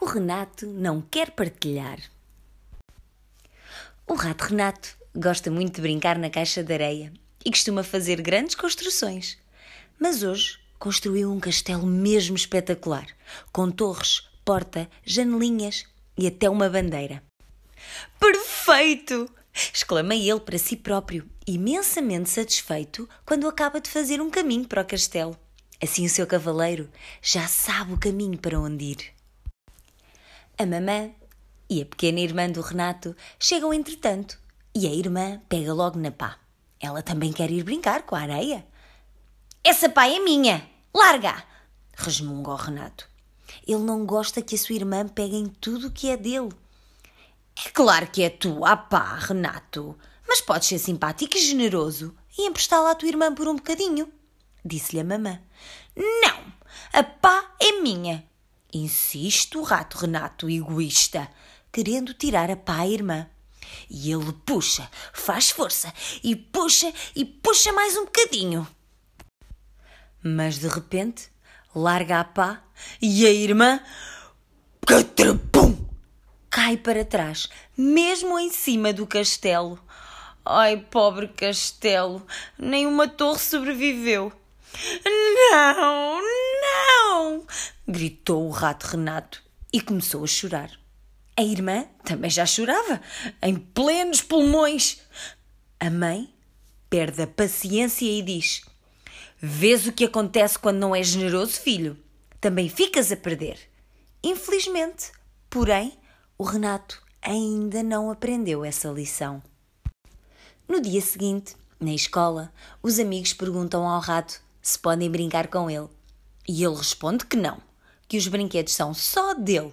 O Renato não quer partilhar. O rato Renato gosta muito de brincar na caixa de areia e costuma fazer grandes construções. Mas hoje construiu um castelo mesmo espetacular, com torres, porta, janelinhas e até uma bandeira. Perfeito! exclama ele para si próprio, imensamente satisfeito quando acaba de fazer um caminho para o castelo. Assim o seu cavaleiro já sabe o caminho para onde ir. A mamã e a pequena irmã do Renato chegam entretanto e a irmã pega logo na pá. Ela também quer ir brincar com a areia. Essa pá é minha! Larga! resmunga o Renato. Ele não gosta que a sua irmã pegue em tudo o que é dele. É claro que é tua, pá, Renato. Mas podes ser simpático e generoso e emprestá-la à tua irmã por um bocadinho, disse-lhe a mamã. Não, a pá é minha. Insiste o rato Renato, egoísta, querendo tirar a pá à irmã. E ele puxa, faz força, e puxa, e puxa mais um bocadinho. Mas de repente, larga a pá e a irmã. Catrapum! Cai para trás, mesmo em cima do castelo. Ai, pobre castelo, nem uma torre sobreviveu. Não, não! Gritou o rato Renato e começou a chorar. A irmã também já chorava, em plenos pulmões. A mãe perde a paciência e diz: Vês o que acontece quando não és generoso, filho? Também ficas a perder. Infelizmente, porém, o Renato ainda não aprendeu essa lição. No dia seguinte, na escola, os amigos perguntam ao rato se podem brincar com ele. E ele responde que não, que os brinquedos são só dele.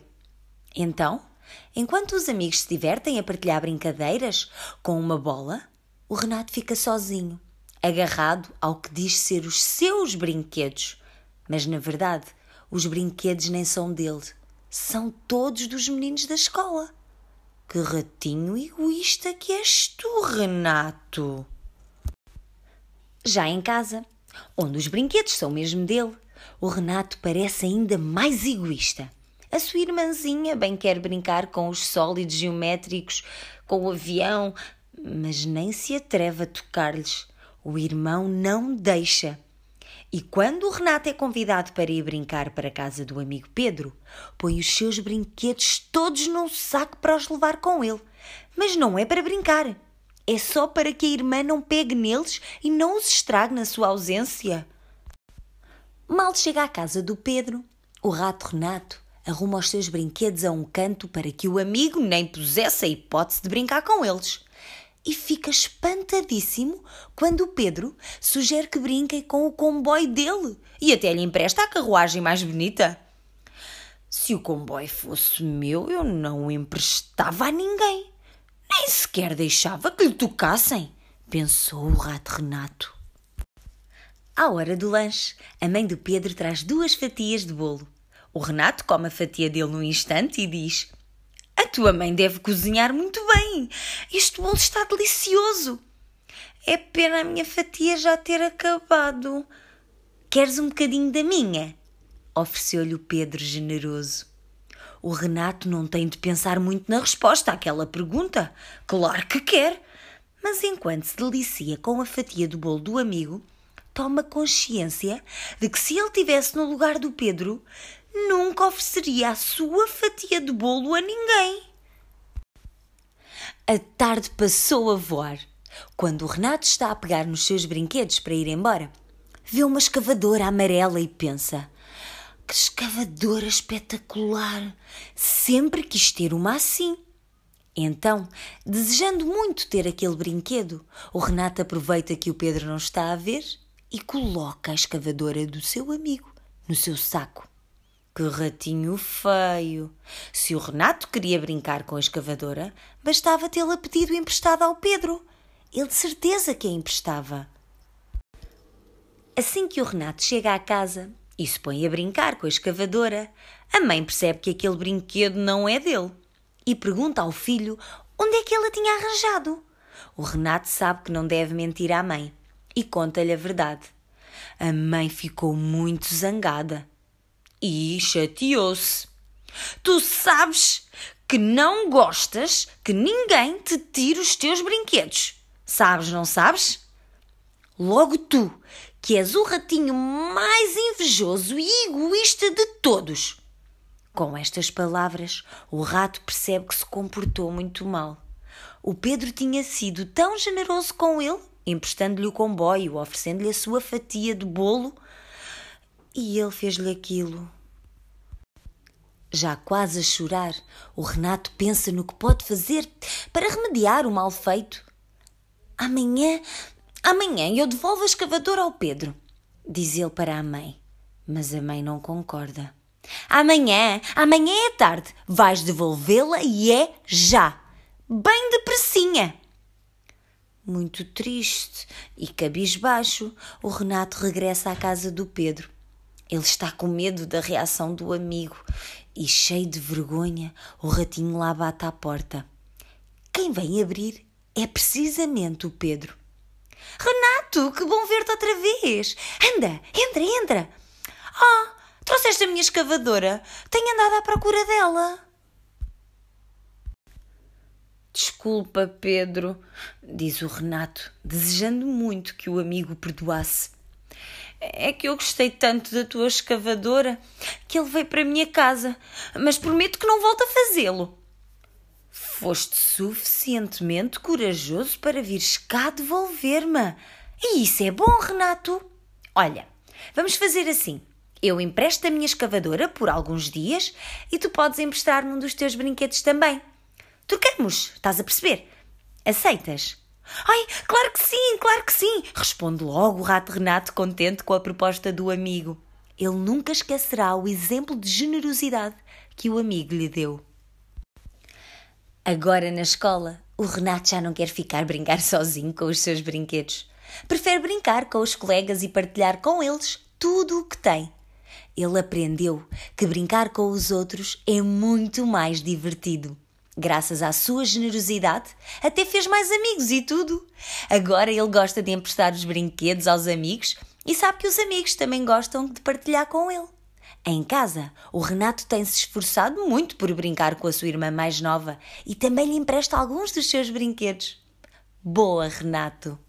Então, enquanto os amigos se divertem a partilhar brincadeiras com uma bola, o Renato fica sozinho, agarrado ao que diz ser os seus brinquedos. Mas na verdade, os brinquedos nem são dele, são todos dos meninos da escola. Que ratinho egoísta que és tu, Renato! Já em casa, onde os brinquedos são mesmo dele, o Renato parece ainda mais egoísta. A sua irmãzinha bem quer brincar com os sólidos geométricos, com o avião, mas nem se atreve a tocar-lhes. O irmão não deixa. E quando o Renato é convidado para ir brincar para a casa do amigo Pedro, põe os seus brinquedos todos num saco para os levar com ele. Mas não é para brincar. É só para que a irmã não pegue neles e não os estrague na sua ausência. Mal chega à casa do Pedro, o rato Renato arruma os seus brinquedos a um canto para que o amigo nem pusesse a hipótese de brincar com eles. E fica espantadíssimo quando o Pedro sugere que brinquem com o comboio dele e até lhe empresta a carruagem mais bonita. Se o comboio fosse meu, eu não o emprestava a ninguém. Nem sequer deixava que lhe tocassem, pensou o rato Renato. À hora do lanche, a mãe do Pedro traz duas fatias de bolo. O Renato come a fatia dele num instante e diz: A tua mãe deve cozinhar muito bem. Este bolo está delicioso. É pena a minha fatia já ter acabado. Queres um bocadinho da minha? Ofereceu-lhe o Pedro generoso. O Renato não tem de pensar muito na resposta àquela pergunta. Claro que quer. Mas enquanto se delicia com a fatia do bolo do amigo, toma consciência de que se ele tivesse no lugar do Pedro, nunca ofereceria a sua fatia de bolo a ninguém. A tarde passou a voar. Quando o Renato está a pegar nos seus brinquedos para ir embora, vê uma escavadora amarela e pensa: Que escavadora espetacular! Sempre quis ter uma assim. Então, desejando muito ter aquele brinquedo, o Renato aproveita que o Pedro não está a ver e coloca a escavadora do seu amigo no seu saco. Que ratinho feio! Se o Renato queria brincar com a escavadora, bastava tê-la pedido emprestada ao Pedro. Ele de certeza que a emprestava. Assim que o Renato chega à casa e se põe a brincar com a escavadora, a mãe percebe que aquele brinquedo não é dele e pergunta ao filho onde é que ele a tinha arranjado. O Renato sabe que não deve mentir à mãe e conta-lhe a verdade. A mãe ficou muito zangada e chateou-se. Tu sabes que não gostas que ninguém te tire os teus brinquedos. Sabes, não sabes? Logo tu, que és o ratinho mais invejoso e egoísta de todos. Com estas palavras, o rato percebe que se comportou muito mal. O Pedro tinha sido tão generoso com ele, emprestando-lhe o comboio, oferecendo-lhe a sua fatia de bolo, e ele fez-lhe aquilo. Já quase a chorar, o Renato pensa no que pode fazer para remediar o mal feito. Amanhã Amanhã eu devolvo a escavadora ao Pedro, diz ele para a mãe. Mas a mãe não concorda. Amanhã, amanhã é tarde, vais devolvê-la e é já. Bem depressinha. Muito triste e cabisbaixo, o Renato regressa à casa do Pedro. Ele está com medo da reação do amigo e, cheio de vergonha, o ratinho lá bate à porta. Quem vem abrir é precisamente o Pedro. Renato, que bom ver-te outra vez! Anda, entra, entra! Ah, trouxeste a minha escavadora? Tenho andado à procura dela. Desculpa, Pedro, diz o Renato, desejando muito que o amigo perdoasse. É que eu gostei tanto da tua escavadora que ele veio para a minha casa, mas prometo que não volto a fazê-lo. Foste suficientemente corajoso para vires cá devolver-me. E isso é bom, Renato. Olha, vamos fazer assim. Eu empresto a minha escavadora por alguns dias e tu podes emprestar-me um dos teus brinquedos também. Trocamos, estás a perceber? Aceitas? Ai, claro que sim, claro que sim, responde logo o rato Renato, contente com a proposta do amigo. Ele nunca esquecerá o exemplo de generosidade que o amigo lhe deu. Agora na escola, o Renato já não quer ficar brincar sozinho com os seus brinquedos. Prefere brincar com os colegas e partilhar com eles tudo o que tem. Ele aprendeu que brincar com os outros é muito mais divertido. Graças à sua generosidade, até fez mais amigos e tudo. Agora ele gosta de emprestar os brinquedos aos amigos e sabe que os amigos também gostam de partilhar com ele. Em casa, o Renato tem-se esforçado muito por brincar com a sua irmã mais nova e também lhe empresta alguns dos seus brinquedos. Boa, Renato!